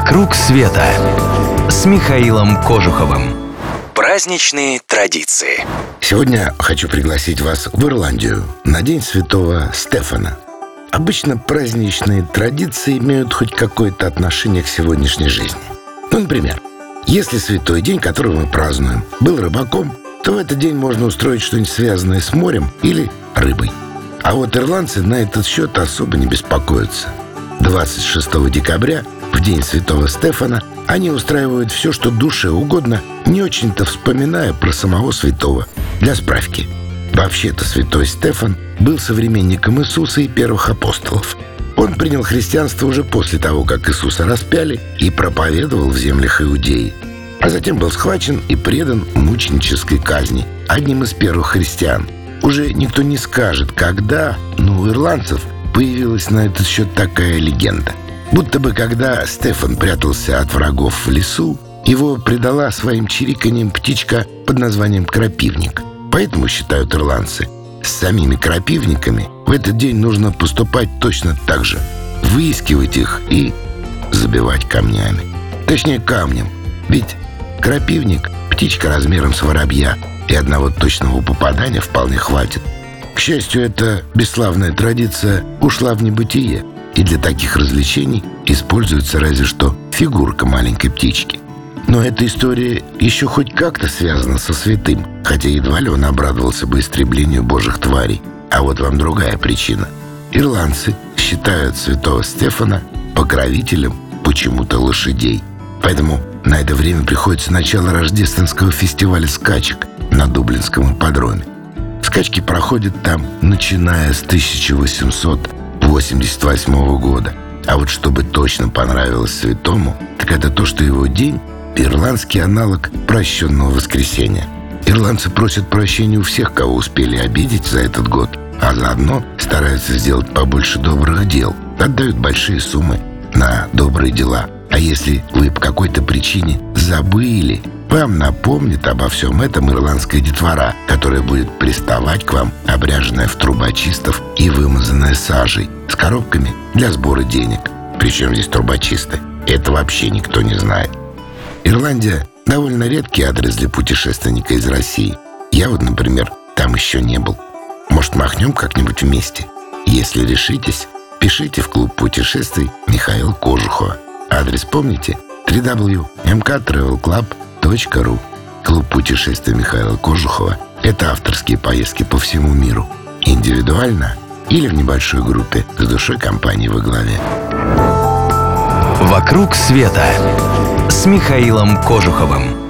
«Вокруг света» с Михаилом Кожуховым. Праздничные традиции. Сегодня хочу пригласить вас в Ирландию на День Святого Стефана. Обычно праздничные традиции имеют хоть какое-то отношение к сегодняшней жизни. Ну, например, если святой день, который мы празднуем, был рыбаком, то в этот день можно устроить что-нибудь связанное с морем или рыбой. А вот ирландцы на этот счет особо не беспокоятся. 26 декабря, в день святого Стефана, они устраивают все, что душе угодно, не очень-то вспоминая про самого святого. Для справки. Вообще-то святой Стефан был современником Иисуса и первых апостолов. Он принял христианство уже после того, как Иисуса распяли и проповедовал в землях Иудеи. А затем был схвачен и предан мученической казни одним из первых христиан – уже никто не скажет, когда, но у ирландцев появилась на этот счет такая легенда. Будто бы когда Стефан прятался от врагов в лесу, его предала своим чириканьем птичка под названием крапивник. Поэтому, считают ирландцы, с самими крапивниками в этот день нужно поступать точно так же. Выискивать их и забивать камнями. Точнее, камнем. Ведь крапивник – птичка размером с воробья – и одного точного попадания вполне хватит. К счастью, эта бесславная традиция ушла в небытие, и для таких развлечений используется разве что фигурка маленькой птички. Но эта история еще хоть как-то связана со святым, хотя едва ли он обрадовался бы истреблению божьих тварей. А вот вам другая причина. Ирландцы считают святого Стефана покровителем почему-то лошадей. Поэтому на это время приходится начало рождественского фестиваля скачек, на Дублинском ипподроме. Скачки проходят там, начиная с 1888 года. А вот чтобы точно понравилось святому, так это то, что его день – ирландский аналог прощенного воскресенья. Ирландцы просят прощения у всех, кого успели обидеть за этот год, а заодно стараются сделать побольше добрых дел, отдают большие суммы на добрые дела. А если вы по какой-то причине забыли вам напомнит обо всем этом ирландская детвора, которая будет приставать к вам, обряженная в трубочистов и вымазанная сажей, с коробками для сбора денег. Причем здесь трубочисты? Это вообще никто не знает. Ирландия — довольно редкий адрес для путешественника из России. Я вот, например, там еще не был. Может, махнем как-нибудь вместе? Если решитесь, пишите в клуб путешествий Михаил Кожухова. Адрес помните? www.mktravelclub.com Ру. Клуб путешествия Михаила Кожухова – это авторские поездки по всему миру. Индивидуально или в небольшой группе с душой компании во главе. «Вокруг света» с Михаилом Кожуховым.